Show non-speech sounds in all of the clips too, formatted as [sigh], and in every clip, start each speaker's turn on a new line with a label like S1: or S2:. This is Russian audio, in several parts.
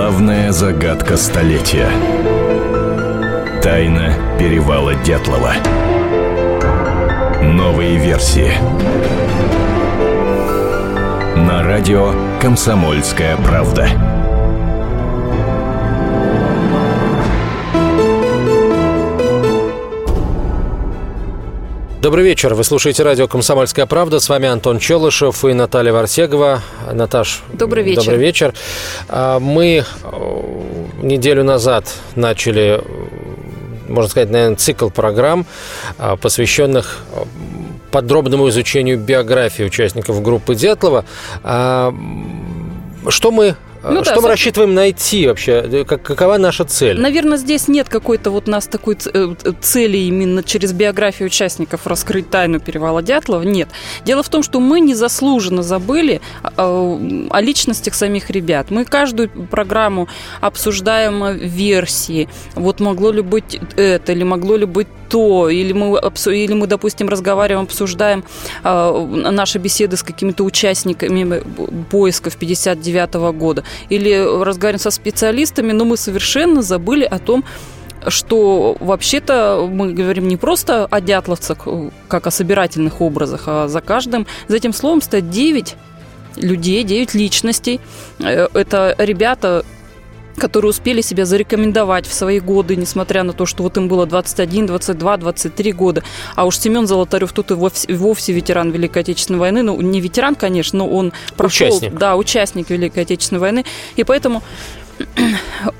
S1: Главная загадка столетия. Тайна перевала Дятлова. Новые версии. На радио «Комсомольская правда».
S2: Добрый вечер. Вы слушаете радио «Комсомольская правда». С вами Антон Челышев и Наталья Варсегова. Наташ,
S3: добрый вечер.
S2: Добрый вечер. А, мы э, неделю назад начали, можно сказать, наверное, цикл программ, а, посвященных э, подробному изучению биографии участников группы Дятлова. А, что мы ну, что да, мы рассчитываем найти вообще? Как, какова наша цель?
S3: Наверное, здесь нет какой-то вот у нас такой э, цели именно через биографию участников раскрыть тайну перевала Дятлова. Нет. Дело в том, что мы незаслуженно забыли а, о личностях самих ребят. Мы каждую программу обсуждаем версии. Вот могло ли быть это, или могло ли быть то, или мы, или мы допустим, разговариваем, обсуждаем э, наши беседы с какими-то участниками поисков 59 -го года, или разговариваем со специалистами, но мы совершенно забыли о том, что вообще-то мы говорим не просто о дятловцах, как о собирательных образах, а за каждым, за этим словом стоит 9 людей, 9 личностей. Э, это ребята, которые успели себя зарекомендовать в свои годы, несмотря на то, что вот им было 21, 22, 23 года. А уж Семен Золотарев тут и вовсе, вовсе ветеран Великой Отечественной войны. Ну, не ветеран, конечно, но он прошел...
S2: Участник.
S3: Да, участник Великой Отечественной войны. И поэтому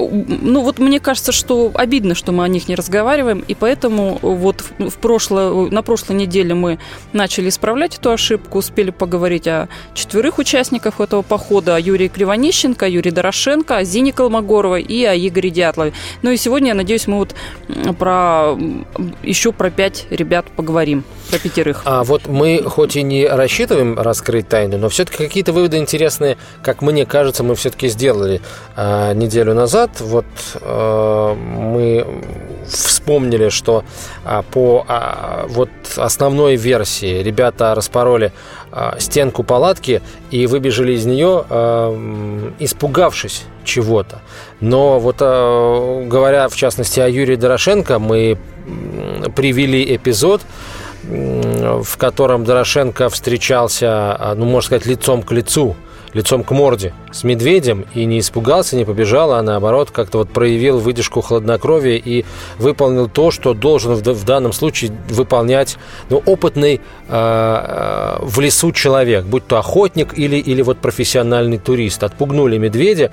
S3: ну вот мне кажется, что обидно, что мы о них не разговариваем, и поэтому вот в прошлое, на прошлой неделе мы начали исправлять эту ошибку, успели поговорить о четверых участниках этого похода, о Юрии Кривонищенко, Юрии Дорошенко, о Зине Колмогоровой и о Игоре Дятлове. Ну и сегодня, я надеюсь, мы вот про еще про пять ребят поговорим, про пятерых.
S2: А вот мы хоть и не рассчитываем раскрыть тайну, но все-таки какие-то выводы интересные, как мне кажется, мы все-таки сделали а, неделю назад вот э, мы вспомнили, что э, по э, вот основной версии ребята распороли э, стенку палатки и выбежали из нее, э, испугавшись чего-то. Но вот э, говоря в частности о Юрии Дорошенко, мы привели эпизод, в котором Дорошенко встречался, ну, можно сказать, лицом к лицу лицом к морде с медведем и не испугался, не побежал, а наоборот как-то вот проявил выдержку хладнокровия и выполнил то, что должен в, данном случае выполнять ну, опытный э, в лесу человек, будь то охотник или, или вот профессиональный турист. Отпугнули медведя.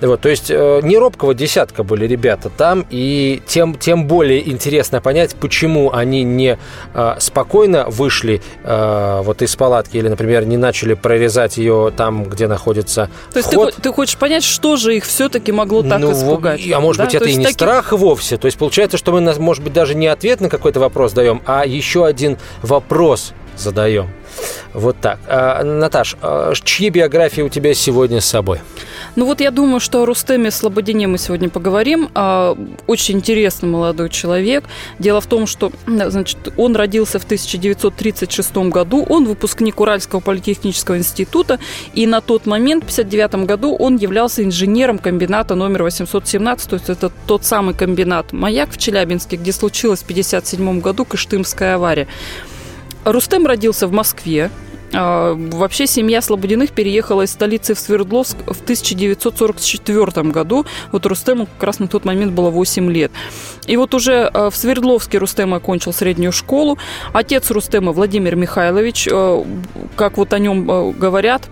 S2: Вот, то есть э, не робкого десятка были ребята там, и тем, тем более интересно понять, почему они не э, спокойно вышли э, вот из палатки или, например, не начали прорезать ее там, где находится
S3: то есть ты, ты хочешь понять, что же их все-таки могло так ну, испугать?
S2: А может да? быть, это и не таки... страх вовсе. То есть получается, что мы, может быть, даже не ответ на какой-то вопрос даем, а еще один вопрос задаем. Вот так. А, Наташ, а чьи биографии у тебя сегодня с собой?
S3: Ну вот я думаю, что о Рустеме Слободине мы сегодня поговорим. А, очень интересный молодой человек. Дело в том, что значит, он родился в 1936 году. Он выпускник Уральского политехнического института. И на тот момент, в 1959 году, он являлся инженером комбината номер 817. То есть это тот самый комбинат «Маяк» в Челябинске, где случилась в 1957 году Кыштымская авария. Рустем родился в Москве. А, вообще семья Слободиных переехала из столицы в Свердловск в 1944 году. Вот Рустему как раз на тот момент было 8 лет. И вот уже а, в Свердловске Рустем окончил среднюю школу. Отец Рустема Владимир Михайлович, а, как вот о нем говорят,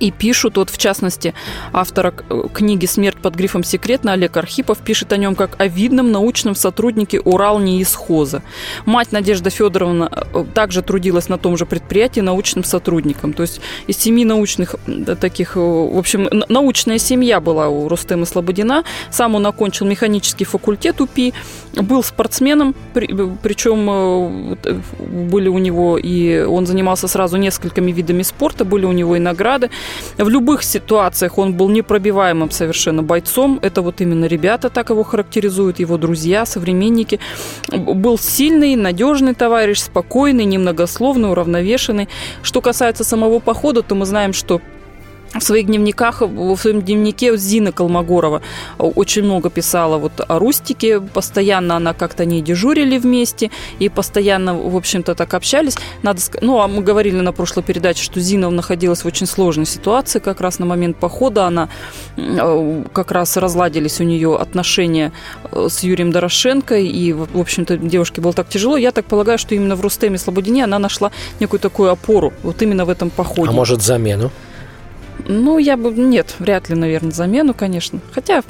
S3: и пишут, вот в частности, автора книги «Смерть под грифом секретно» Олег Архипов пишет о нем как о видном научном сотруднике Урал неисхоза. Мать Надежда Федоровна э, также трудилась на том же предприятии научным сотрудником. То есть из семи научных таких, э, в общем, научная семья была у Рустема Слободина. Сам он окончил механический факультет УПИ, был спортсменом, причем э, были у него и он занимался сразу несколькими видами спорта, были у него и награды. В любых ситуациях он был непробиваемым совершенно бойцом. Это вот именно ребята так его характеризуют, его друзья, современники. Был сильный, надежный товарищ, спокойный, немногословный, уравновешенный. Что касается самого похода, то мы знаем, что в своих дневниках, в своем дневнике Зина Колмогорова очень много писала вот о Рустике, постоянно она как-то не дежурили вместе и постоянно, в общем-то, так общались. Надо, ну, а мы говорили на прошлой передаче, что Зина находилась в очень сложной ситуации как раз на момент похода, она э, как раз разладились у нее отношения э, с Юрием Дорошенко, и, в общем-то, девушке было так тяжело. Я так полагаю, что именно в Рустеме Слободине она нашла некую такую опору, вот именно в этом походе.
S2: А может, замену?
S3: Ну, я бы... Нет, вряд ли, наверное, замену, конечно. Хотя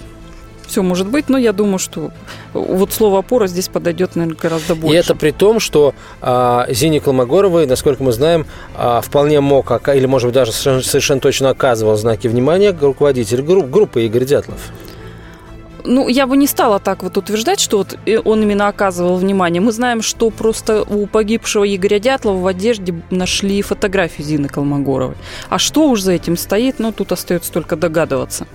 S3: все может быть, но я думаю, что вот слово опора здесь подойдет, наверное, гораздо больше.
S2: И это при том, что а, Зине Колмогоровой, насколько мы знаем, а, вполне мог, или, может быть, даже совершенно точно оказывал знаки внимания руководитель групп, группы Игорь Дятлов.
S3: Ну, я бы не стала так вот утверждать, что вот он именно оказывал внимание. Мы знаем, что просто у погибшего Игоря Дятлова в одежде нашли фотографию Зины Колмогоровой. А что уж за этим стоит, ну, тут остается только догадываться.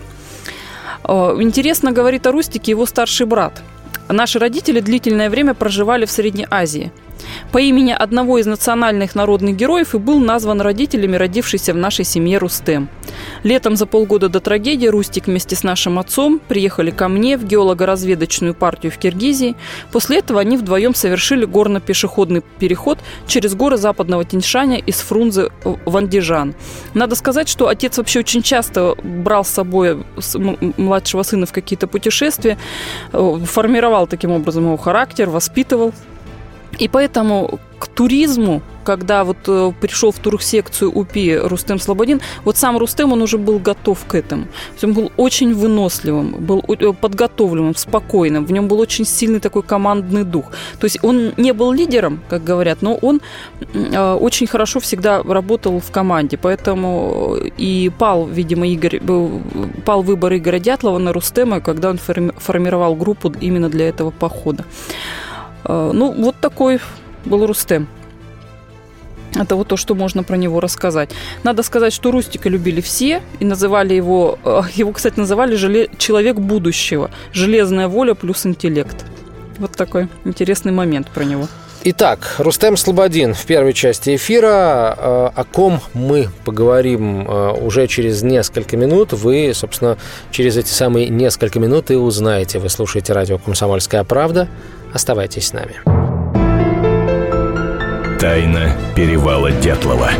S3: Э, интересно говорит о Рустике его старший брат. Наши родители длительное время проживали в Средней Азии – по имени одного из национальных народных героев и был назван родителями родившийся в нашей семье Рустем. Летом за полгода до трагедии Рустик вместе с нашим отцом приехали ко мне в геолого-разведочную партию в Киргизии. После этого они вдвоем совершили горно-пешеходный переход через горы западного Тиньшаня из Фрунзе в Андижан. Надо сказать, что отец вообще очень часто брал с собой младшего сына в какие-то путешествия, э, формировал таким образом его характер, воспитывал. И поэтому к туризму, когда вот э, пришел в турсекцию УПИ Рустем Слободин, вот сам Рустем, он уже был готов к этому. Он был очень выносливым, был э, подготовленным, спокойным, в нем был очень сильный такой командный дух. То есть он не был лидером, как говорят, но он э, очень хорошо всегда работал в команде, поэтому и пал, видимо, Игорь, пал выбор Игоря Дятлова на Рустема, когда он формировал группу именно для этого похода. Э, ну, вот такой был Рустем. Это вот то, что можно про него рассказать. Надо сказать, что Рустика любили все и называли его, э, его, кстати, называли желе, человек будущего. Железная воля плюс интеллект. Вот такой интересный момент про него.
S2: Итак, Рустем Слободин в первой части эфира. Э, о ком мы поговорим уже через несколько минут. Вы, собственно, через эти самые несколько минут и узнаете. Вы слушаете радио «Комсомольская правда». Оставайтесь с нами.
S1: Тайна перевала Дятлова.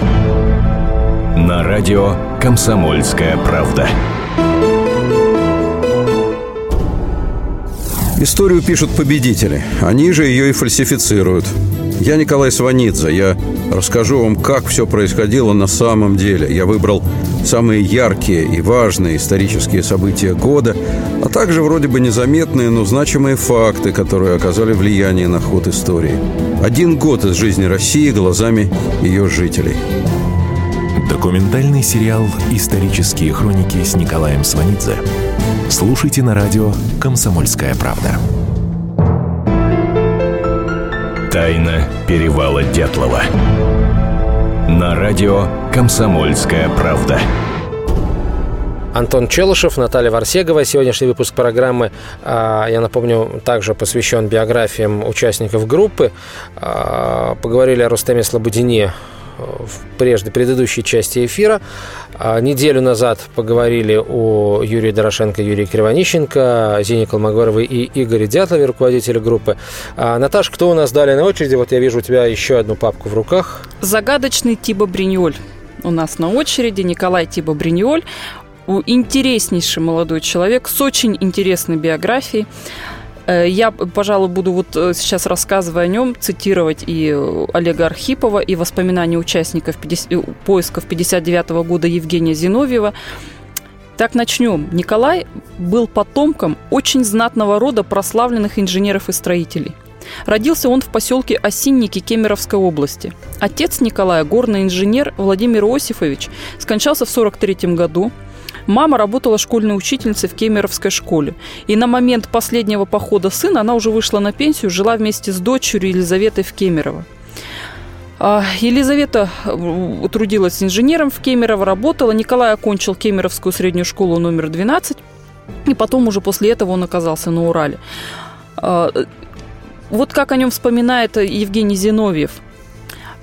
S1: На радио «Комсомольская правда».
S4: Историю пишут победители. Они же ее и фальсифицируют. Я Николай Сванидзе. Я расскажу вам, как все происходило на самом деле. Я выбрал самые яркие и важные исторические события года, а также вроде бы незаметные, но значимые факты, которые оказали влияние на ход истории. Один год из жизни России глазами ее жителей.
S1: Документальный сериал «Исторические хроники» с Николаем Сванидзе. Слушайте на радио «Комсомольская правда». Тайна перевала Дятлова. На радио «Комсомольская правда».
S2: Антон Челышев, Наталья Варсегова. Сегодняшний выпуск программы, а, я напомню, также посвящен биографиям участников группы. А, поговорили о Рустеме Слободине, в прежде предыдущей части эфира. А, неделю назад поговорили о Юрии Дорошенко, Юрии Кривонищенко, Зине Колмогоровой и Игоре Дятлове, руководителе группы. А, Наташ, кто у нас далее на очереди? Вот я вижу у тебя еще одну папку в руках.
S3: Загадочный Тиба Бриньоль у нас на очереди. Николай Тиба Бриньоль. Интереснейший молодой человек с очень интересной биографией. Э, я, пожалуй, буду вот э, сейчас, рассказывая о нем, цитировать и э, Олега Архипова, и воспоминания участников 50, поисков 59 -го года Евгения Зиновьева. Так начнем. Николай был потомком очень знатного рода прославленных инженеров и строителей. Родился он в поселке Осинники Кемеровской области. Отец Николая, горный инженер Владимир Иосифович, скончался в 1943 году. Мама работала школьной учительницей в Кемеровской школе. И на момент последнего похода сына она уже вышла на пенсию, жила вместе с дочерью Елизаветой в Кемерово. А, Елизавета э, трудилась инженером в Кемерово, работала. Николай окончил Кемеровскую среднюю школу номер 12. И потом уже после этого он оказался на Урале. А, вот как о нем вспоминает Евгений Зиновьев –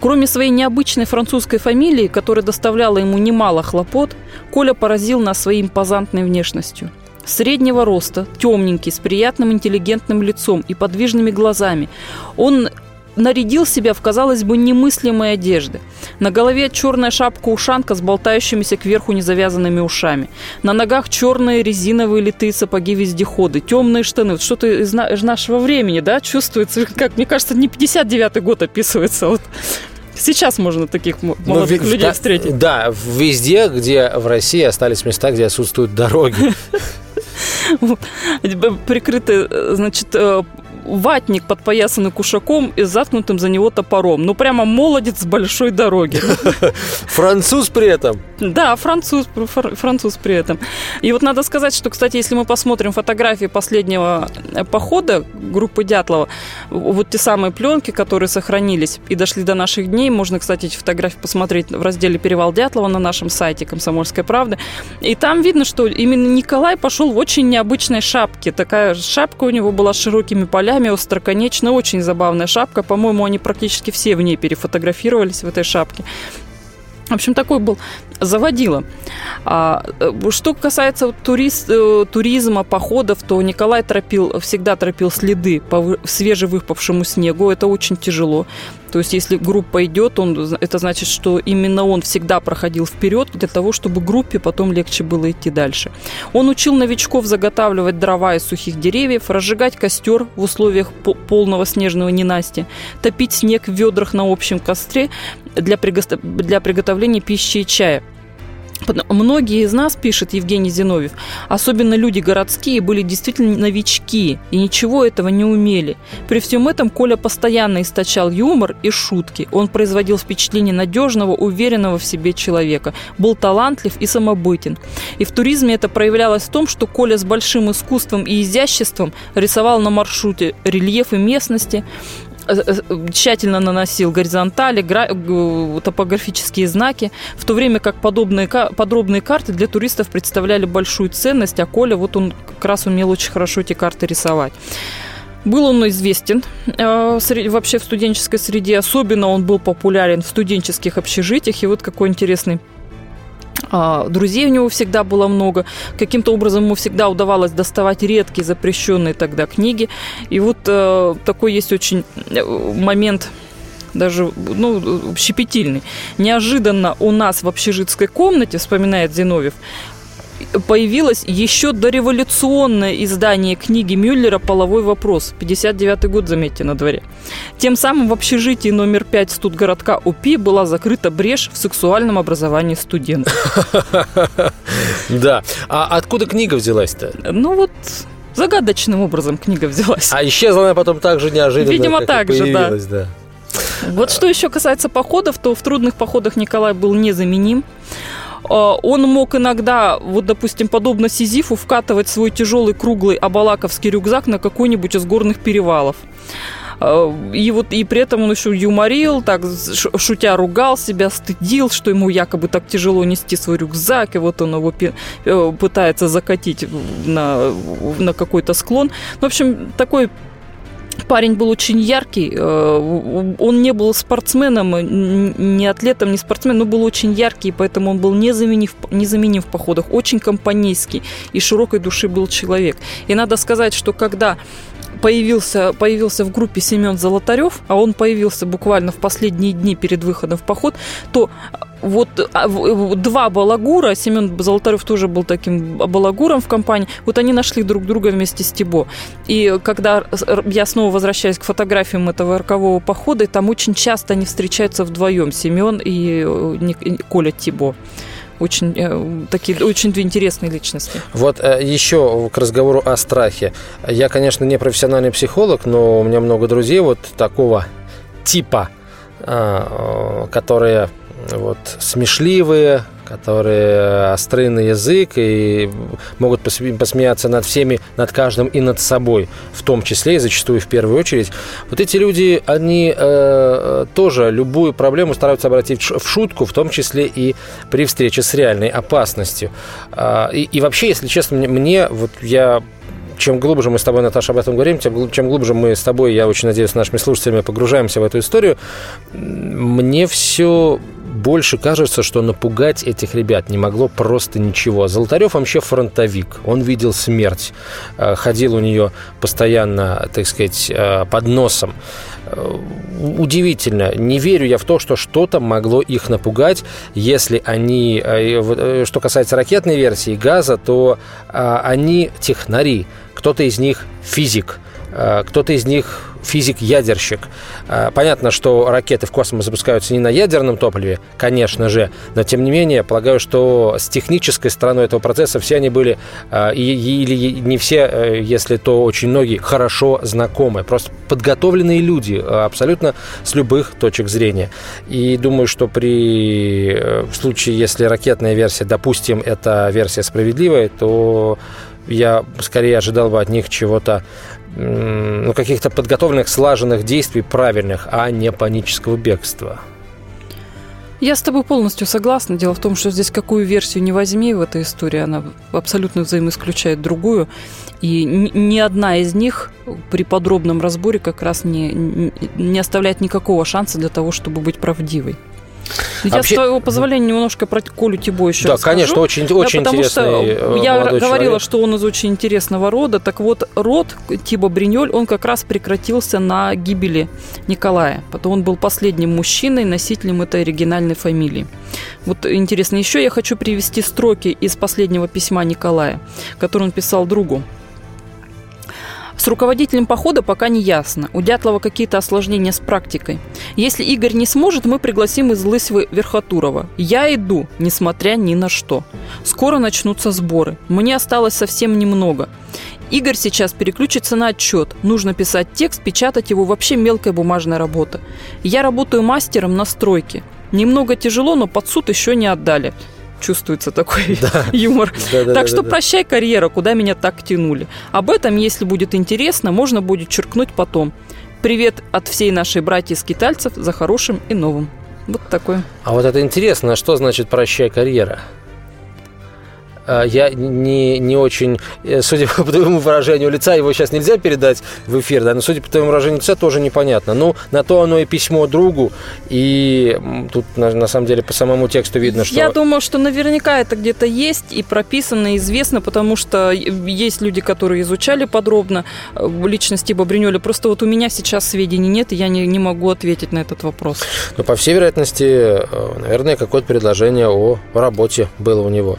S3: Кроме своей необычной французской фамилии, которая доставляла ему немало хлопот, Коля поразил нас своей импозантной внешностью. Среднего роста, темненький, с приятным интеллигентным лицом и подвижными глазами. Он нарядил себя в, казалось бы, немыслимые одежды. На голове черная шапка-ушанка с болтающимися кверху незавязанными ушами. На ногах черные резиновые литые сапоги-вездеходы, темные штаны. Вот что-то из, на- из нашего времени, да, чувствуется. Как, мне кажется, не 59-й год описывается. Вот Сейчас можно таких
S2: Ну,
S3: молодых
S2: ви-
S3: людей
S2: да,
S3: встретить.
S2: Да, везде, где в России остались места, где отсутствуют дороги. [laughs]
S3: Прикрытый, э, значит, э, ватник, подпоясанный кушаком и заткнутым за него топором. Ну, прямо молодец с большой дороги. [laughs]
S2: Француз при этом.
S3: Да, француз, фр- француз при этом. И вот надо сказать, что, кстати, если мы посмотрим фотографии последнего э, похода группы Дятлова, вот те самые пленки, которые сохранились и дошли до наших дней, можно, кстати, эти фотографии посмотреть в разделе «Перевал Дятлова» на нашем сайте «Комсомольской правды». И там видно, что именно Николай пошел в очень необычной шапке. Такая шапка у него была с широкими полями, остроконечная, очень забавная шапка. По-моему, они практически все в ней перефотографировались в этой шапке. В общем, такой был заводила. А, э, что касается турист, э, туризма, походов, то Николай тропил, всегда тропил следы по вы- свежевыпавшему снегу. Это очень тяжело. То есть, если группа идет, он, это значит, что именно он всегда проходил вперед для того, чтобы группе потом легче было идти дальше. Он учил новичков заготавливать дрова из сухих деревьев, разжигать костер в условиях по- полного снежного ненастья, топить снег в ведрах на общем костре для, пригос- для приготовления пищи и чая. Многие из нас, пишет Евгений Зиновьев, особенно люди городские, были действительно новички и ничего этого не умели. При всем этом Коля постоянно источал юмор и шутки. Он производил впечатление надежного, уверенного в себе человека, был талантлив и самобытен. И в туризме это проявлялось в том, что Коля с большим искусством и изяществом рисовал на маршруте рельефы местности, тщательно наносил горизонтали, топографические знаки, в то время как подобные, подробные карты для туристов представляли большую ценность, а Коля вот он как раз умел очень хорошо эти карты рисовать. Был он известен э, вообще в студенческой среде, особенно он был популярен в студенческих общежитиях. И вот какой интересный Друзей у него всегда было много. Каким-то образом ему всегда удавалось доставать редкие запрещенные тогда книги. И вот э, такой есть очень э, момент даже ну, щепетильный. Неожиданно у нас в общежитской комнате, вспоминает Зиновьев, появилось еще дореволюционное издание книги Мюллера «Половой вопрос». 59 год, заметьте, на дворе. Тем самым в общежитии номер 5 студгородка УПИ была закрыта брешь в сексуальном образовании студентов. [laughs]
S2: Да. А откуда книга взялась-то?
S3: Ну вот загадочным образом книга взялась.
S2: А исчезла она потом так же неожиданно,
S3: Видимо,
S2: как и
S3: так же, да.
S2: да.
S3: Вот что еще касается походов, то в трудных походах Николай был незаменим. А, Он мог иногда, вот, допустим, подобно Сизифу, вкатывать свой тяжелый круглый абалаковский рюкзак на какой-нибудь из горных перевалов. А, И вот и при этом он еще юморил, так шутя ругал себя, стыдил, что ему якобы так тяжело нести свой рюкзак, и вот он его пи- э, пытается закатить на, на какой-то склон. В общем, такой Парень был очень яркий, э, он не был спортсменом, н- не атлетом, не спортсменом, но был очень яркий, поэтому он был незаменим, в- незаменим в походах, очень компанейский и широкой души был человек. И надо сказать, что когда появился, появился в группе Семен Золотарев, а он появился буквально в последние дни перед выходом в поход, то вот а, в- в- два балагура, Семен Золотарев тоже был таким балагуром в компании, вот они нашли друг друга вместе с Тибо. И когда я снова возвращаюсь к фотографиям этого рокового похода, там очень часто они встречаются вдвоем, Семен и э, и Коля Тибо. Очень э, такие очень две интересные личности.
S2: Вот э, еще к разговору о страхе. Я, конечно, не профессиональный психолог, но у меня много друзей вот такого типа, а, э, которые вот смешливые, которые остры на язык и могут посме- посмеяться над всеми, над каждым и над собой, в том числе и зачастую в первую очередь. Вот эти люди, они э, тоже любую проблему стараются обратить в шутку, в том числе и при встрече с реальной опасностью. А, И, и вообще, если честно, мне, мне вот я чем глубже мы с тобой, Наташа, об этом говорим, тем, чем глубже мы с тобой, я очень надеюсь, с нашими слушателями погружаемся в эту историю, мне все больше кажется, что напугать этих ребят не могло просто ничего. Золотарев вообще фронтовик. Он видел смерть. Э, ходил у нее постоянно, так сказать, э, под носом. Э, удивительно. Не верю я в то, что что-то могло их напугать. Если они... Что касается ракетной версии газа, то они технари. Кто-то из них физик. Кто-то из них физик-ядерщик. А, понятно, что ракеты в космос запускаются не на ядерном топливе, конечно же, но тем не менее, полагаю, что с технической стороной этого процесса все они были, а, или не все, э, если то очень многие, хорошо знакомы. Просто подготовленные люди, а, абсолютно с любых точек зрения. И думаю, что при э, в случае, если ракетная версия, допустим, эта версия справедливая, то я скорее ожидал бы от них чего-то ну, каких-то подготовленных, слаженных действий правильных, а не панического бегства.
S3: Я с тобой полностью согласна. Дело в том, что здесь какую версию не возьми в этой истории, она абсолютно взаимоисключает другую. И ни одна из них при подробном разборе как раз не, не оставляет никакого шанса для того, чтобы быть правдивой. Я Вообще... с твоего позволения немножко про Колю Тибо еще
S2: Да,
S3: расскажу.
S2: конечно, очень, да, очень потому интересный что
S3: э, я говорила, человек. что он из очень интересного рода. Так вот, род Тиба Бриньоль, он как раз прекратился на гибели Николая. Потом он был последним мужчиной, носителем этой оригинальной фамилии. Вот интересно, еще я хочу привести строки из последнего письма Николая, который он писал другу. С руководителем похода пока не ясно. У Дятлова какие-то осложнения с практикой. Если Игорь не сможет, мы пригласим из Лысьвы Верхотурова. Я иду, несмотря ни на что. Скоро начнутся сборы. Мне осталось совсем немного. Игорь сейчас переключится на отчет. Нужно писать текст, печатать его, вообще мелкая бумажная работа. Я работаю мастером на стройке. Немного тяжело, но под суд еще не отдали чувствуется такой [laughs] да. [laughs] юмор. Да, да, так да, что да, прощай карьера, куда меня так тянули. Об этом, если будет интересно, можно будет черкнуть потом. Привет от всей нашей братья-скитальцев за хорошим и новым. Вот такое.
S2: А вот это интересно, что значит прощай карьера? А, я не, не очень, э, судя [laughs] по твоему выражению лица, его сейчас нельзя передать в эфир, да, но судя по твоему выражению лица, тоже непонятно. Ну, на то оно и письмо другу, и тут на, на самом деле по самому тексту видно, что...
S3: Я думаю, что наверняка это где-то есть и прописано, и известно, потому что есть люди, которые изучали подробно э, личности Бобринёля. Просто вот у меня сейчас сведений нет, и я не, не могу ответить на этот вопрос.
S2: Ну, по всей вероятности, э, наверное, какое-то предложение о работе было у него.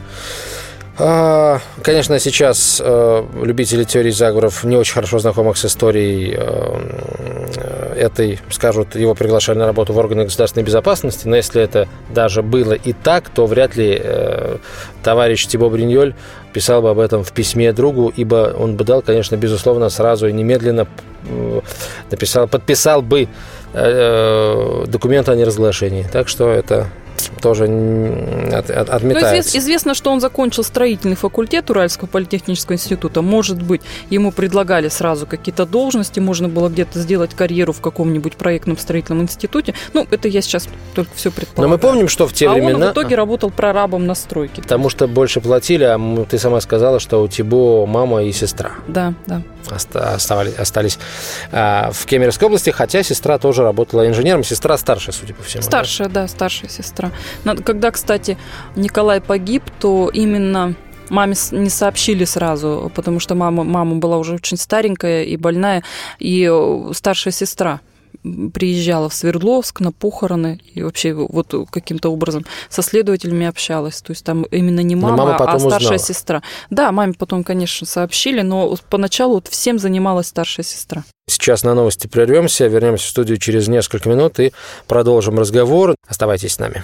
S2: А, конечно, сейчас э, любители теории заговоров, не очень хорошо знакомых с историей э, этой, скажут, его приглашали на работу в органы государственной безопасности, но если это даже было и так, то вряд ли э, товарищ Тибо Бриньоль писал бы об этом в письме другу, ибо он бы дал, конечно, безусловно, сразу и немедленно написал, подписал бы документ о неразглашении. Так что это тоже от, от, отметается.
S3: Ну, известно, что он закончил строительный факультет Уральского политехнического института. Может быть, ему предлагали сразу какие-то должности, можно было где-то сделать карьеру в каком-нибудь проектном строительном институте. Ну, это я сейчас только все предполагаю.
S2: Но мы помним, что в те
S3: а
S2: времена...
S3: он в итоге работал прорабом на стройке.
S2: Потому что больше платили, а ты сама сказала, что у Тибо мама и сестра.
S3: Да, да.
S2: Оставались, остались а, в Кемеровской области, хотя сестра тоже работала инженером. Сестра старшая, судя по всему.
S3: Старшая, да, да старшая сестра. Когда, кстати, Николай погиб, то именно маме не сообщили сразу, потому что мама, мама была уже очень старенькая и больная, и э, старшая сестра приезжала в Свердловск на похороны и вообще вот каким-то образом со следователями общалась. То есть там именно не мама, мама а старшая узнала. сестра. Да, маме потом, конечно, сообщили, но поначалу вот всем занималась старшая сестра.
S2: Сейчас на новости прервемся, вернемся в студию через несколько минут и продолжим разговор. Оставайтесь с нами.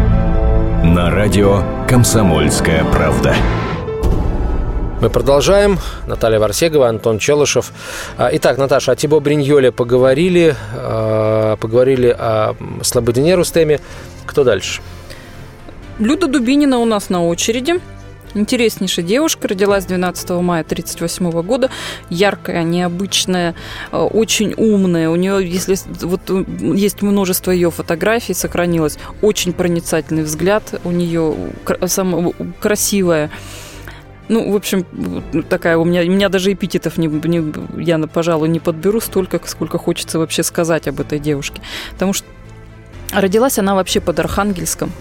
S1: На радио «Комсомольская правда».
S2: Мы продолжаем. Наталья Варсегова, Антон Челышев. А, итак, Наташа, о Тибо Бриньоле поговорили. А, поговорили о Слободине Рустеме. Кто дальше?
S3: Люда Дубинина у нас на очереди. Интереснейшая девушка, родилась 12 мая 1938 года, яркая, необычная, э, очень умная. У нее, если вот есть множество ее фотографий, сохранилось очень проницательный взгляд, у нее сам, красивая. Ну, в общем, такая у меня, у меня даже эпитетов не, не, я, пожалуй, не подберу столько, сколько хочется вообще сказать об этой девушке. Потому что родилась она вообще под Архангельском.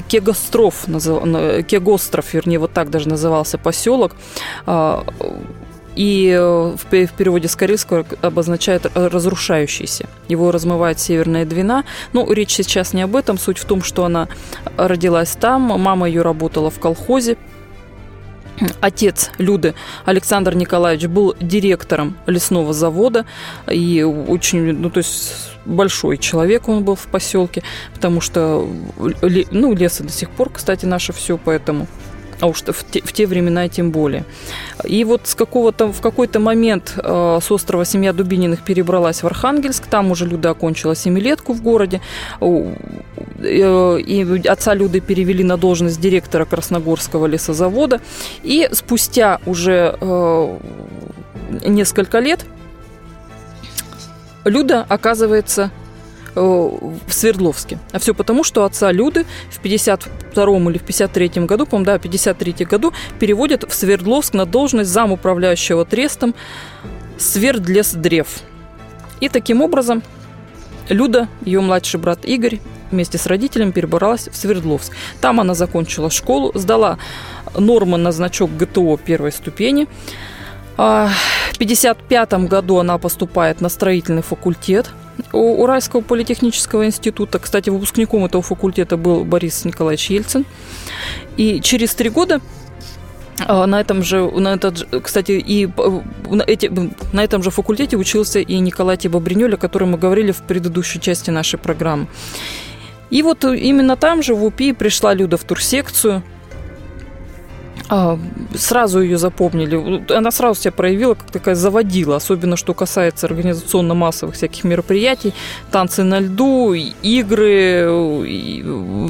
S3: Кегостров, Кегостров, вернее, вот так даже назывался поселок. А, и в переводе с карельского обозначает разрушающийся. Его размывает Северная Двина. Ну, речь сейчас не об этом. Суть в том, что она родилась там, мама ее работала в колхозе, Отец Люды, Александр Николаевич, был директором лесного завода и очень, ну, то есть большой человек он был в поселке, потому что, ну, леса до сих пор, кстати, наше все, поэтому а уж в те, в те времена тем более. И вот с какого-то, в какой-то момент э, с острова семья Дубининых перебралась в Архангельск, там уже Люда окончила семилетку в городе, э, и отца Люды перевели на должность директора Красногорского лесозавода, и спустя уже э, несколько лет Люда оказывается в Свердловске. А все потому, что отца Люды в 52 или в 53 году, по-моему, да, в 53 году переводят в Свердловск на должность замуправляющего трестом Свердлесдрев. И таким образом Люда, ее младший брат Игорь, вместе с родителями перебралась в Свердловск. Там она закончила школу, сдала нормы на значок ГТО первой ступени. А, в 1955 году она поступает на строительный факультет у Уральского политехнического института. Кстати, выпускником этого факультета был Борис Николаевич Ельцин. И через три года а, на этом же, на этот, кстати, и на, эти, на этом же факультете учился и Николай Тибобринёль, о котором мы говорили в предыдущей части нашей программы. И вот именно там же в УПИ пришла Люда в турсекцию – а, сразу ее запомнили. Она сразу себя проявила как такая заводила, особенно что касается организационно-массовых всяких мероприятий, танцы на льду, игры,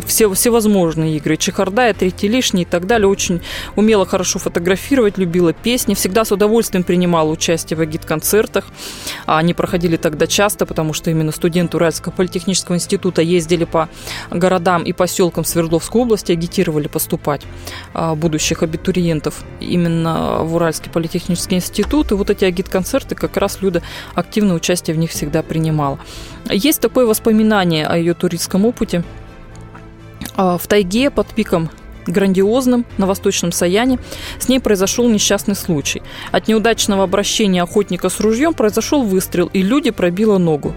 S3: все, всевозможные игры, чехарда, третий лишний и так далее. Очень умела хорошо фотографировать, любила песни, всегда с удовольствием принимала участие в агит-концертах. Они проходили тогда часто, потому что именно студенты Уральского политехнического института ездили по городам и поселкам Свердловской области, агитировали поступать а, будущих абитуриентов именно в Уральский политехнический институт. И вот эти агит-концерты, как раз Люда активное участие в них всегда принимала. Есть такое воспоминание о ее туристском опыте. А, в тайге под пиком грандиозным на Восточном Саяне, с ней произошел несчастный случай. От неудачного обращения охотника с ружьем произошел выстрел, и люди пробило ногу.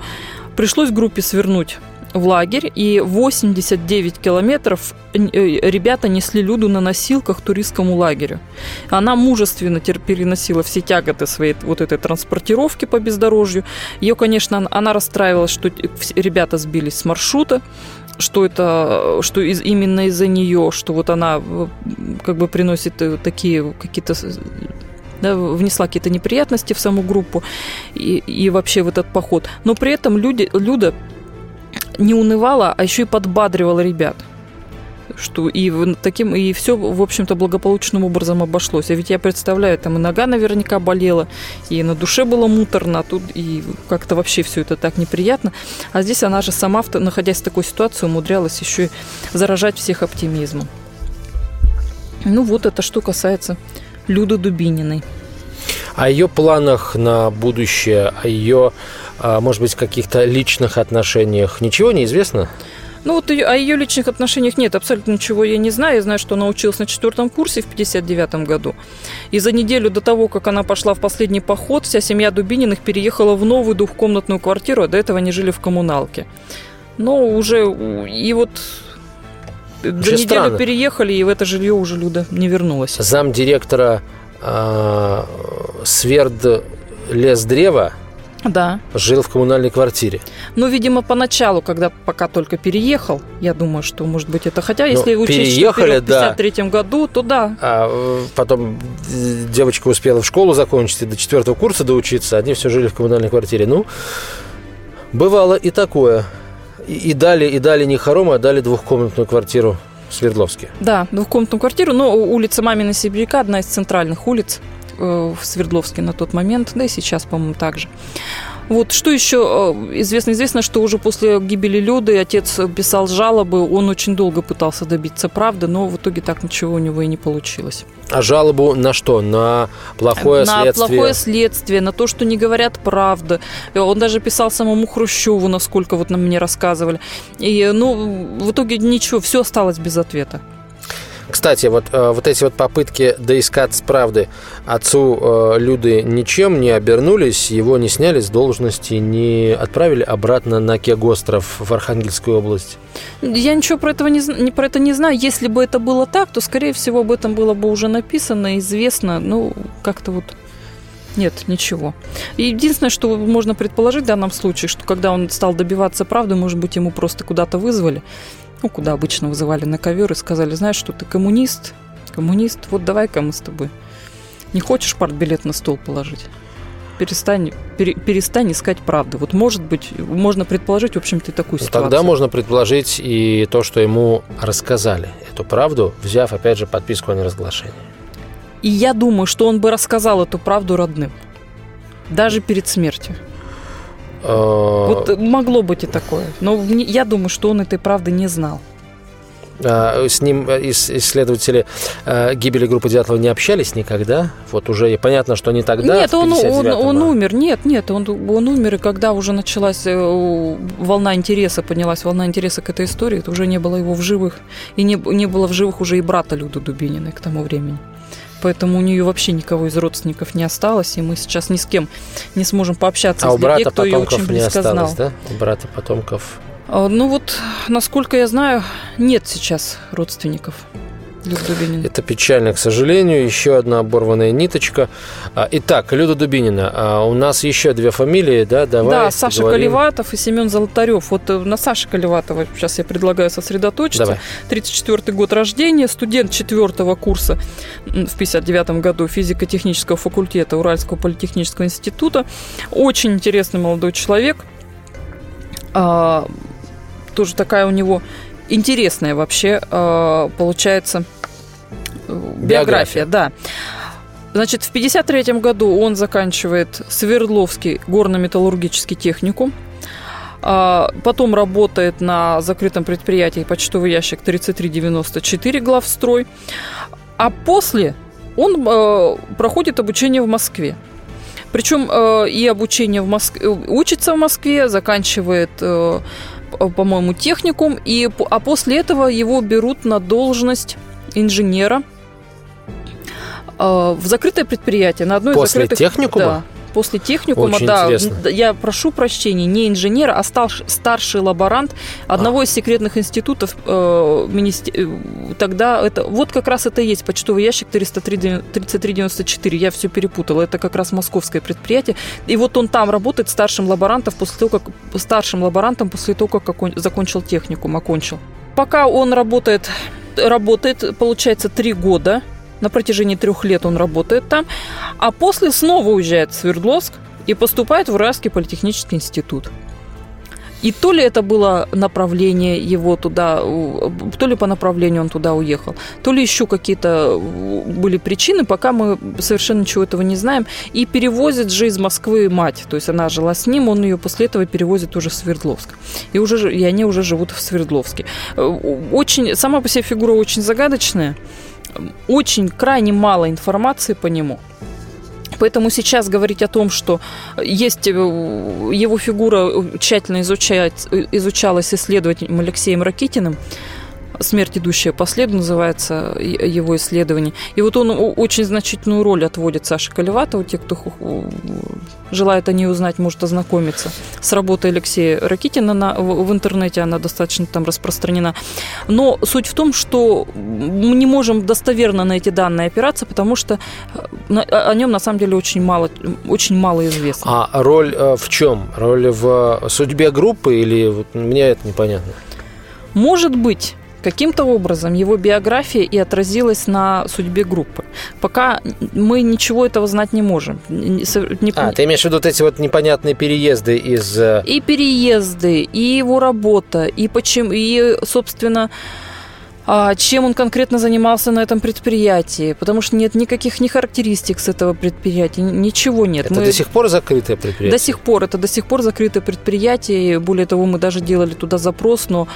S3: Пришлось группе свернуть в лагерь, и 89 километров э, ребята несли Люду на носилках туристскому лагерю. Она мужественно переносила все тяготы своей вот этой транспортировки по бездорожью. Ее, конечно, она расстраивалась, что ребята сбились с маршрута, что это, что из, именно из-за нее, что вот она э, как бы приносит э, такие какие-то да, внесла какие-то неприятности в саму группу и, и вообще в этот поход. Но при этом люди, Люда не унывала, а еще и подбадривала ребят. Что и таким, и все, в общем-то, благополучным образом обошлось. А ведь я представляю, там и нога наверняка болела, и на душе было муторно, а тут и как-то вообще все это так неприятно. А здесь она же сама, находясь в такой ситуации, умудрялась еще и заражать всех оптимизмом. Ну вот это что касается Люды Дубининой.
S2: О ее планах на будущее, о ее а, может быть, каких-то личных отношениях ничего не известно?
S3: Ну вот о ее личных отношениях нет, абсолютно ничего я не знаю. Я знаю, что она училась на четвертом курсе в 59 году. И за неделю до того, как она пошла в последний поход, вся семья Дубининых переехала в новую двухкомнатную квартиру, а до этого они жили в коммуналке. Но уже и вот Вообще за неделю странно. переехали, и в это жилье уже Люда не вернулась.
S2: Зам директора э, Сверд Лесдрева
S3: Да.
S2: Жил в коммунальной квартире.
S3: Ну, видимо, поначалу, когда пока только переехал, я думаю, что, может быть, это... Хотя,
S2: Ну,
S3: если учесть, что в 53 году, то да.
S2: А э, потом э, девочка успела в школу закончить и до четвертого курса доучиться, они все жили в коммунальной квартире. Ну, бывало и такое. И, и дали, и дали не хоромы, а дали двухкомнатную квартиру в Свердловске.
S3: Да, двухкомнатную квартиру, но улица Мамина Сибиряка, одна из центральных улиц э, в Свердловске на тот момент, да и сейчас, по-моему, также. Вот что еще э, известно? Известно, что уже после гибели Люды отец писал жалобы, он очень долго пытался добиться правды, но в итоге так ничего у него и не получилось.
S2: А жалобу на что? На плохое
S3: на
S2: следствие?
S3: плохое следствие, на то, что не говорят правду. И Он даже писал самому Хрущеву, насколько вот нам мне рассказывали. И, ну, в итоге ничего, все осталось без ответа.
S2: Кстати, вот, э, вот эти вот попытки доискать правды отцу э, Люды ничем не обернулись, его не сняли с должности, не отправили обратно на Кегостров в Архангельскую область.
S3: Я ничего про, этого не, не, про это не знаю. Если бы это было так, то, скорее всего, об этом было бы уже написано, известно. Ну, как-то вот нет, ничего. Единственное, что можно предположить в данном случае, что когда он стал добиваться правды, может быть, ему просто куда-то вызвали, ну, куда обычно вызывали на ковер и сказали, знаешь, что ты коммунист, коммунист, вот давай-ка мы с тобой. Не хочешь партбилет на стол положить? Перестань, пере- перестань искать правду. Вот может быть, можно предположить, в общем-то, такую ситуацию.
S2: Тогда можно предположить и то, что ему рассказали эту правду, взяв, опять же, подписку о неразглашении.
S3: И я думаю, что он бы рассказал эту правду родным. Даже перед смертью.
S2: Э,
S3: Вот э, могло быть и такое. Но я думаю, что он этой правды не знал.
S2: а, С ним э, ис- исследователи э, гибели группы Дятлова не общались никогда. Вот уже понятно, что не тогда.
S3: нет, он, он,
S2: 59-м,
S3: он умер. Нет, нет, он, он умер, и когда уже началась э, волна интереса, поднялась волна интереса к этой истории, то уже не было его в живых. И не, не было в живых уже и брата Люды Дубининой к тому времени. Поэтому у нее вообще никого из родственников не осталось, и мы сейчас ни с кем не сможем пообщаться
S2: А у
S3: с людей,
S2: брата
S3: кто
S2: потомков
S3: очень
S2: не осталось,
S3: знал.
S2: да? У брата потомков.
S3: А, Ну вот, насколько я знаю, нет сейчас родственников Люды Дубининой.
S2: Это печально, к сожалению. Еще одна оборванная ниточка. А, Итак, Люда Дубинина. а, У нас еще две фамилии, да? Давай
S3: да, Саша
S2: поговорим.
S3: Колеватов и Семен Золотарев. Вот э, на Саше Колеватова сейчас я предлагаю сосредоточиться.
S2: Давай.
S3: 34 год рождения, студент четвертого курса м, в 59 году физико-технического факультета Уральского политехнического института. Очень интересный молодой человек. А, тоже такая у него интересная вообще а, получается
S2: Биография.
S3: биография, да. Значит, в 1953 году он заканчивает Свердловский горно-металлургический техникум. А, Потом работает на закрытом предприятии почтовый ящик 3394 главстрой. А после он э, проходит обучение в Москве. Причем э, и обучение в Москве, учится в Москве, заканчивает, э, по-моему, техникум, и, а после этого его берут на должность инженера в закрытое предприятие, на одной из закрытых...
S2: техникума?
S3: Да. После техникума,
S2: Очень
S3: да.
S2: интересно.
S3: Я прошу прощения, не инженер, а старш- старший лаборант одного из секретных институтов э, министе- э, Тогда это вот как раз это и есть почтовый ящик 303 3394. Я все перепутала. Это как раз московское предприятие. И вот он там работает старшим лаборантом после того, как старшим лаборантом после того, как окон- закончил техникум, окончил. Пока он работает, работает, получается, три года. На протяжении трех лет он работает там. А после снова уезжает в Свердловск и поступает в Уральский политехнический институт. И то ли это было направление его туда, то ли по направлению он туда уехал, то ли еще какие-то были причины, пока мы совершенно ничего этого не знаем. И перевозит же из Москвы мать, то есть она жила с ним, он ее после этого перевозит уже в Свердловск. И, уже, и они уже живут в Свердловске. Э, Очень, сама по себе фигура очень загадочная, очень крайне мало информации по нему. Поэтому сейчас говорить о том, что есть э, его фигура тщательно изучать, изучалась исследователем Алексеем Ракитиным, «Смерть, идущая по следу» называется его исследование. И вот он очень значительную роль отводит Саше Колеватову. Те, кто желает о ней узнать, может ознакомиться с работой Алексея Ракитина на, в, в интернете, она достаточно там распространена. Но суть в том, что мы не можем достоверно на эти данные опираться, потому что э, о нем на самом деле очень мало, очень мало известно.
S2: А роль э, в чем? Роль в судьбе группы или вот, мне это непонятно?
S3: Может быть, каким-то образом его биография и отразилась на судьбе группы. Пока мы ничего этого знать не можем.
S2: Не... А, ты имеешь в виду вот эти вот непонятные переезды из... Э,
S3: и переезды, и его работа, и почему, и, собственно, чем он конкретно занимался на этом предприятии, потому что нет никаких ни характеристик с этого предприятия, ничего нет.
S2: Это мы... до сих пор закрытое предприятие?
S3: До сих пор, это до сих пор закрытое предприятие, более того, мы даже делали туда запрос, но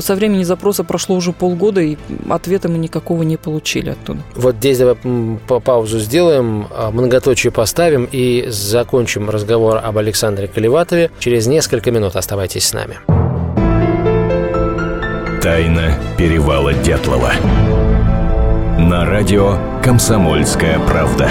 S3: со времени запроса прошло уже полгода, и ответа мы никакого не получили оттуда.
S2: Вот здесь давай паузу сделаем, а, многоточие поставим и закончим разговор об Александре Колеватове. Через несколько минут оставайтесь с нами.
S1: Тайна перевала Дятлова. На радио «Комсомольская правда».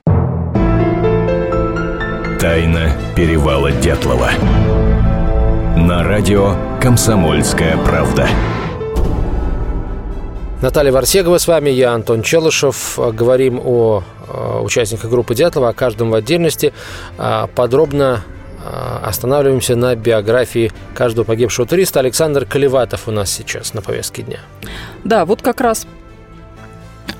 S1: Тайна перевала Дятлова. На радио «Комсомольская правда».
S2: Наталья Варсегова с вами, я Антон Челышев. Говорим о участниках группы Дятлова, о каждом в отдельности. А, подробно а, останавливаемся на биографии каждого погибшего туриста. Александр Колеватов у нас сейчас на повестке дня.
S3: Да, вот как раз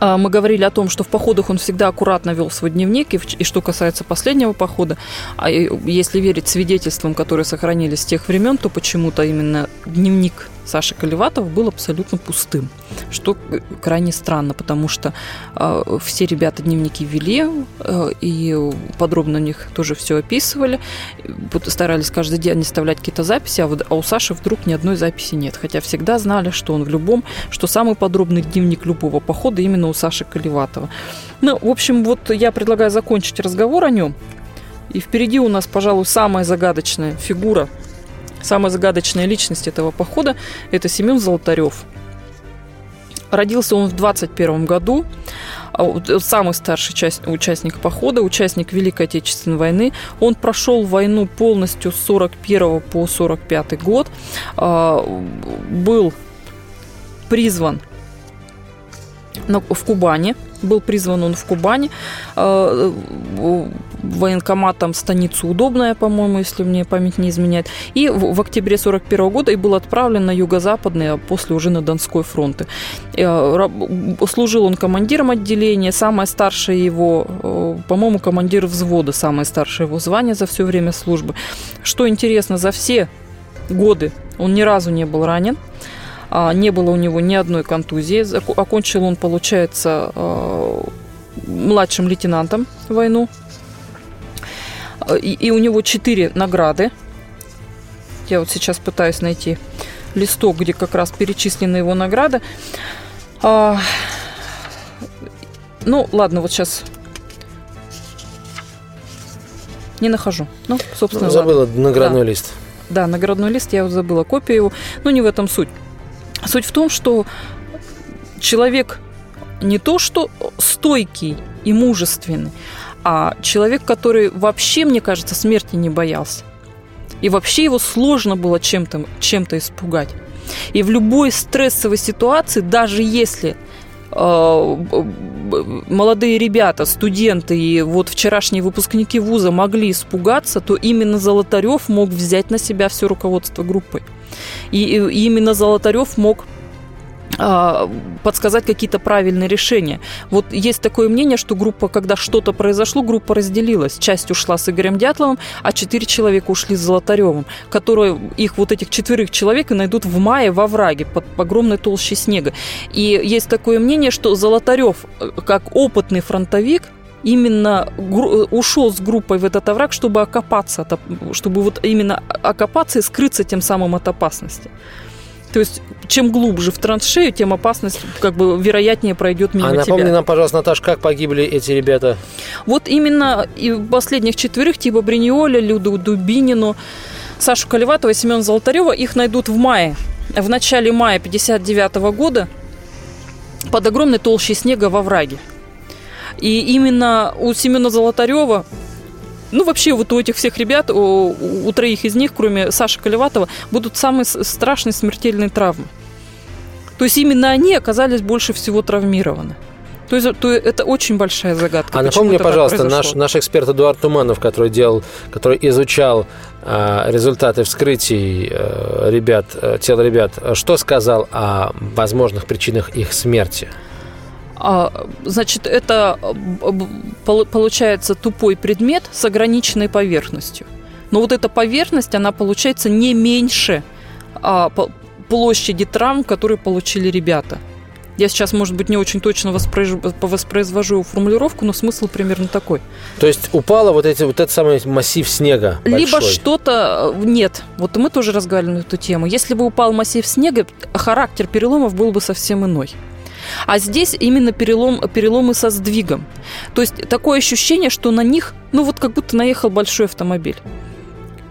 S3: мы говорили о том, что в походах он всегда аккуратно вел свой дневник, и, и что касается последнего похода, а если верить свидетельствам, которые сохранились с тех времен, то почему-то именно дневник Саши Колеватов был абсолютно пустым, что крайне странно, потому что э, все ребята дневники вели э, и подробно у них тоже все описывали, старались каждый день оставлять какие-то записи, а, вот, а у Саши вдруг ни одной записи нет, хотя всегда знали, что он в любом, что самый подробный дневник любого похода именно у Саши Колеватова. Ну, в общем, вот я предлагаю закончить разговор о нем, и впереди у нас, пожалуй, самая загадочная фигура – Самая загадочная личность этого похода – это Семен Золотарев. Родился он в 21 году, а самый старший часть, участник похода, участник Великой Отечественной войны. Он прошел войну полностью с 41 по 45 год, а, был призван в Кубани, был призван он в Кубани, а, военкоматом станицу Удобная, по-моему, если мне память не изменяет. И в, октябре 41 года и был отправлен на юго-западный, а после уже на Донской фронт. Э, служил он командиром отделения, самое старшее его, э, по-моему, командир взвода, самое старшее его звание за все время службы. Что интересно, за все годы он ни разу не был ранен, не было у него ни одной контузии. Окончил он, получается, э, младшим лейтенантом войну и, и у него четыре награды. Я вот сейчас пытаюсь найти листок, где как раз перечислены его награды. А, ну, ладно, вот сейчас не нахожу. Ну, собственно,
S2: ну, Забыла ладно. наградной да. лист.
S3: Да, наградной лист, я вот забыла копию его. Но не в этом суть. Суть в том, что человек не то что стойкий и мужественный, а человек, который вообще, мне кажется, смерти не боялся. И вообще его сложно было чем-то чем испугать. И в любой стрессовой ситуации, даже если молодые ребята, студенты и вот вчерашние выпускники вуза могли испугаться, то именно Золотарев мог взять на себя все руководство группой. И, именно Золотарев мог а, подсказать какие-то правильные решения. Вот есть такое мнение, что группа, когда что-то произошло, группа разделилась. Часть ушла с Игорем Дятловым, а четыре человека ушли с Золотаревым, которые их вот этих четверых человек и найдут в мае во враге под огромной толщей снега. И есть такое мнение, что Золотарев, э, как опытный фронтовик, именно ушел с группой в этот овраг, чтобы окопаться, чтобы вот именно окопаться и скрыться тем самым от опасности. То есть, чем глубже в траншею, тем опасность, как бы, вероятнее пройдет мимо
S2: а напомни
S3: тебя.
S2: нам, пожалуйста, Наташ, как погибли эти ребята?
S3: Вот именно и последних четверых, типа Бриниоля, Люду Дубинину, Сашу Колеватова и Семена Золотарева, их найдут в мае. В начале мая 59 года под огромной толщей снега во враге. И именно у Семена Золотарева ну, вообще, вот у этих всех ребят, у, у троих из них, кроме Саши Колеватова, будут самые страшные смертельные травмы. То есть именно они оказались больше всего травмированы. То есть то это очень большая загадка.
S2: А напомни, пожалуйста, наш, наш эксперт Эдуард Туманов, который делал, который изучал э, результаты вскрытий э, ребят, э, тел ребят, что сказал о возможных причинах их смерти?
S3: А, значит, это получается тупой предмет с ограниченной поверхностью. Но вот эта поверхность, она получается не меньше а, площади травм, которые получили ребята. Я сейчас, может быть, не очень точно воспроизвожу формулировку, но смысл примерно такой.
S2: То есть упало вот, эти, вот этот самый массив снега
S3: Либо большой. что-то... Э, нет. Вот мы тоже разговаривали на эту тему. Если бы упал массив снега, характер переломов был бы совсем иной. А здесь именно перелом, переломы со сдвигом. То есть такое ощущение, что на них, ну вот как будто наехал большой автомобиль.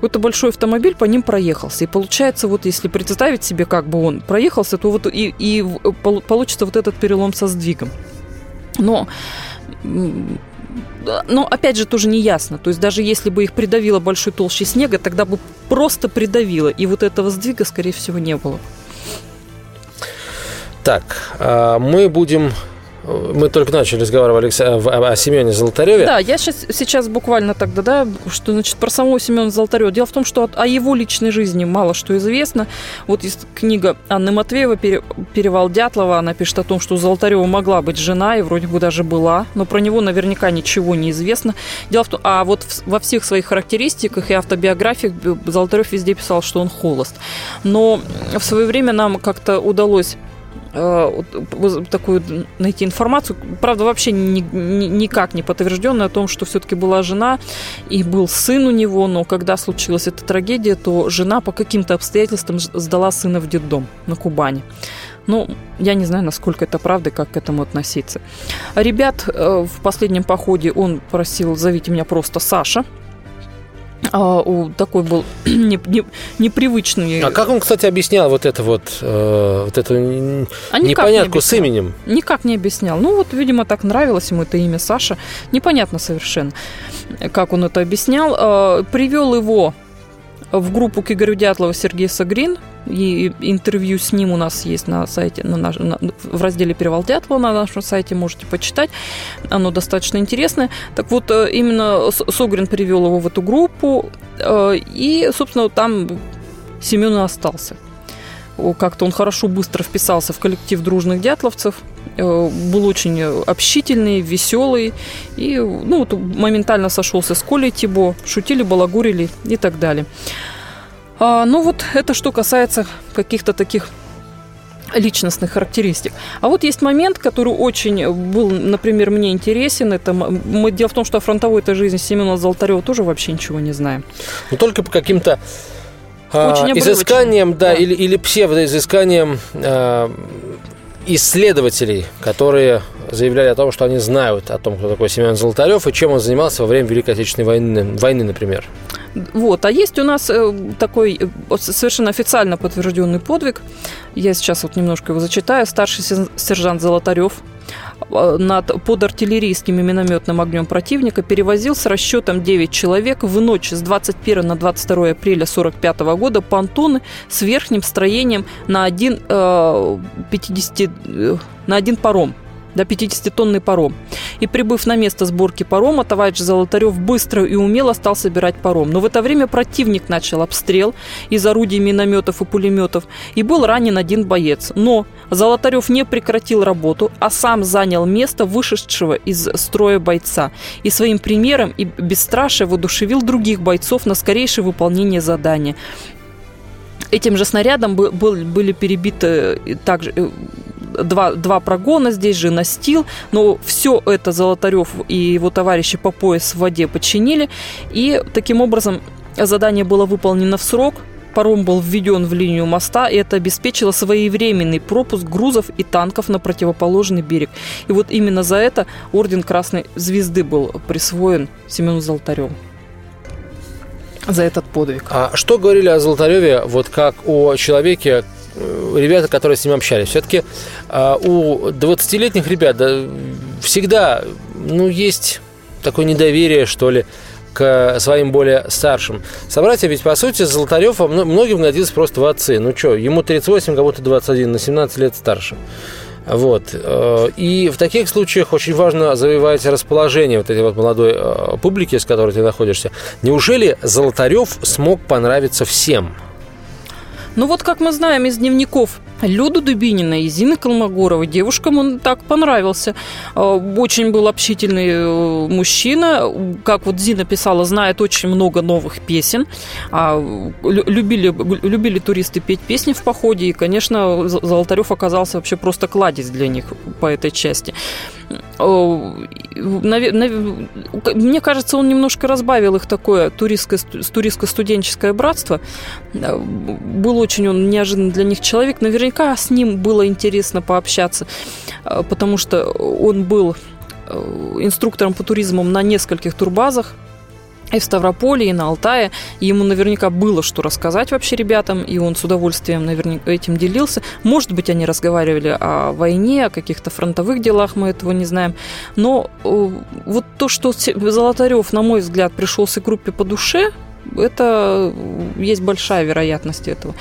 S3: Вот большой автомобиль по ним проехался. И получается, вот если представить себе, как бы он проехался, то вот и, и получится вот этот перелом со сдвигом. Но но опять же тоже не ясно. То есть даже если бы их придавило большой толщей снега, тогда бы просто придавило, и вот этого сдвига, скорее всего, не было.
S2: Так, а, мы будем мы только начали разговаривать о, Семене Золотареве.
S3: Да, я сейчас, сейчас буквально тогда, да, что значит про самого Семена Золотарева. Дело в том, что о его личной жизни мало что известно. Вот есть книга Анны Матвеева «Перевал Дятлова». Она пишет о том, что у Золотарева могла быть жена, и вроде бы даже была, но про него наверняка ничего не известно. Дело в том, а вот во всех своих характеристиках и автобиографиях Золотарев везде писал, что он холост. Но в свое время нам как-то удалось Э, такую найти информацию, правда, вообще ни, ни, никак не подтвержденную о том, что все-таки была жена и был сын у него, но когда случилась эта трагедия, то жена по каким-то обстоятельствам сдала сына в детдом на Кубани. Ну, я не знаю, насколько это правда, как к этому относиться. Ребят э, в последнем походе он просил, зовите меня просто Саша, а, у, такой был [clears throat] не, не, непривычный.
S2: А как он, кстати, объяснял вот это вот, э, вот эту а непонятку не с именем?
S3: Никак не объяснял. Ну вот, видимо, так нравилось ему это имя Саша. Непонятно совершенно, как он это объяснял. Э, привел его в группу к Игорю Дятлову Сергей Сагрин. И интервью с ним у нас есть на сайте, на наш, на, в разделе «Перевал Дятлова» на нашем сайте, можете почитать. Оно достаточно интересное. Так вот, э, именно Согрин привел его в эту группу, э, и, собственно, там Семен остался. Как-то он хорошо, быстро вписался в коллектив дружных дятловцев, э, был очень общительный, веселый, и ну, вот, моментально сошелся с Колей Тибо, шутили, балагурили и так далее. А, ну вот это что касается каких-то таких личностных характеристик. А вот есть момент, который очень был, например, мне интересен. Это мы, дело в том, что о фронтовой этой жизни Семена Золотарева тоже вообще ничего не знаем.
S2: Ну, только по каким-то а, изысканием, да, да, или, или псевдоизысканием а, исследователей, которые заявляли о том, что они знают о том, кто такой Семен Золотарев и чем он занимался во время Великой Отечественной войны, войны например.
S3: Вот. А есть у нас э, такой э, совершенно официально подтвержденный подвиг. Я сейчас вот немножко его зачитаю. Старший сержант Золотарев э, над, под артиллерийским и минометным огнем противника перевозил с расчетом 9 человек в ночь с 21 на 22 апреля 1945 года понтоны с верхним строением на один, э, 50, на один паром до 50-тонный паром. И прибыв на место сборки парома, товарищ Золотарев быстро и умело стал собирать паром. Но в это время противник начал обстрел из орудий минометов и пулеметов, и был ранен один боец. Но Золотарев не прекратил работу, а сам занял место вышедшего из строя бойца. И своим примером и бесстрашие воодушевил других бойцов на скорейшее выполнение задания. Этим же снарядом был, были перебиты э, также э, два, два прогона, здесь же настил, но все это Золотарев и его товарищи по пояс в воде подчинили, и таким образом задание было выполнено в срок, паром был введен в линию моста, и это обеспечило своевременный пропуск грузов и танков на противоположный берег. И вот именно за это орден Красной Звезды был присвоен Семену Золотареву за этот подвиг.
S2: А что говорили о Золотареве, вот как о человеке, ребята, которые с ним общались? Все-таки а, у 20-летних ребят да, всегда ну, есть такое недоверие, что ли, к своим более старшим. Собратья ведь, по сути, Золотарев многим годился просто в отцы. Ну что, ему 38, кому-то 21, на 17 лет старше. Вот. Э, и в таких случаях очень важно завоевать расположение вот этой вот молодой э, публики, с которой ты находишься. Неужели Золотарев смог понравиться всем?
S3: Ну вот, как мы знаем из дневников Люду Дубинина и Зины Колмогоровой. Девушкам он так понравился. А, очень был общительный э, мужчина. Как вот Зина писала, знает очень много новых песен. А, любили, любили туристы петь песни в походе. И, конечно, Золотарев оказался вообще просто кладезь для них по этой части. Мне кажется, он немножко разбавил их такое туристско-студенческое братство. Был очень он неожиданно для них человек. Наверняка с ним было интересно пообщаться, потому что он был э, инструктором по туризму на нескольких турбазах и в Ставрополе, и на Алтае. Ему наверняка было что рассказать вообще ребятам, и он с удовольствием наверняка этим делился. Может быть, они разговаривали о войне, о каких-то фронтовых делах, мы этого не знаем. Но э, вот то, что Золотарев, на мой взгляд, пришелся группе по душе, это есть большая вероятность этого.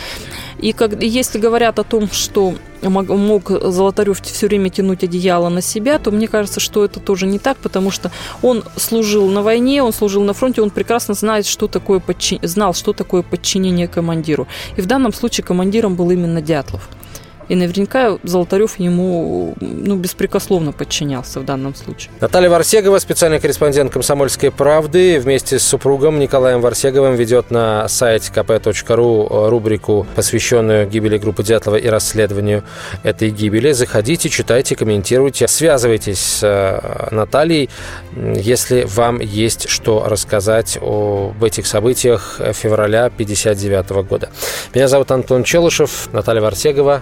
S3: И как, если говорят о том, что мог, мог Золотарев все время тянуть одеяло на себя, то мне кажется, что это тоже не так, потому что он служил на войне, он служил на фронте, он прекрасно знает, что такое подчин... знал, что такое подчинение командиру. И в данном случае командиром был именно Дятлов. И наверняка Золотарев ему ну, беспрекословно подчинялся в данном случае.
S2: Наталья Варсегова, специальный корреспондент «Комсомольской правды», вместе с супругом Николаем Варсеговым ведет на сайте kp.ru рубрику, посвященную гибели группы Дятлова и расследованию этой гибели. Заходите, читайте, комментируйте, связывайтесь с э, Натальей, если вам есть что рассказать об этих событиях февраля 1959 года. Меня зовут Антон Челышев, Наталья Варсегова.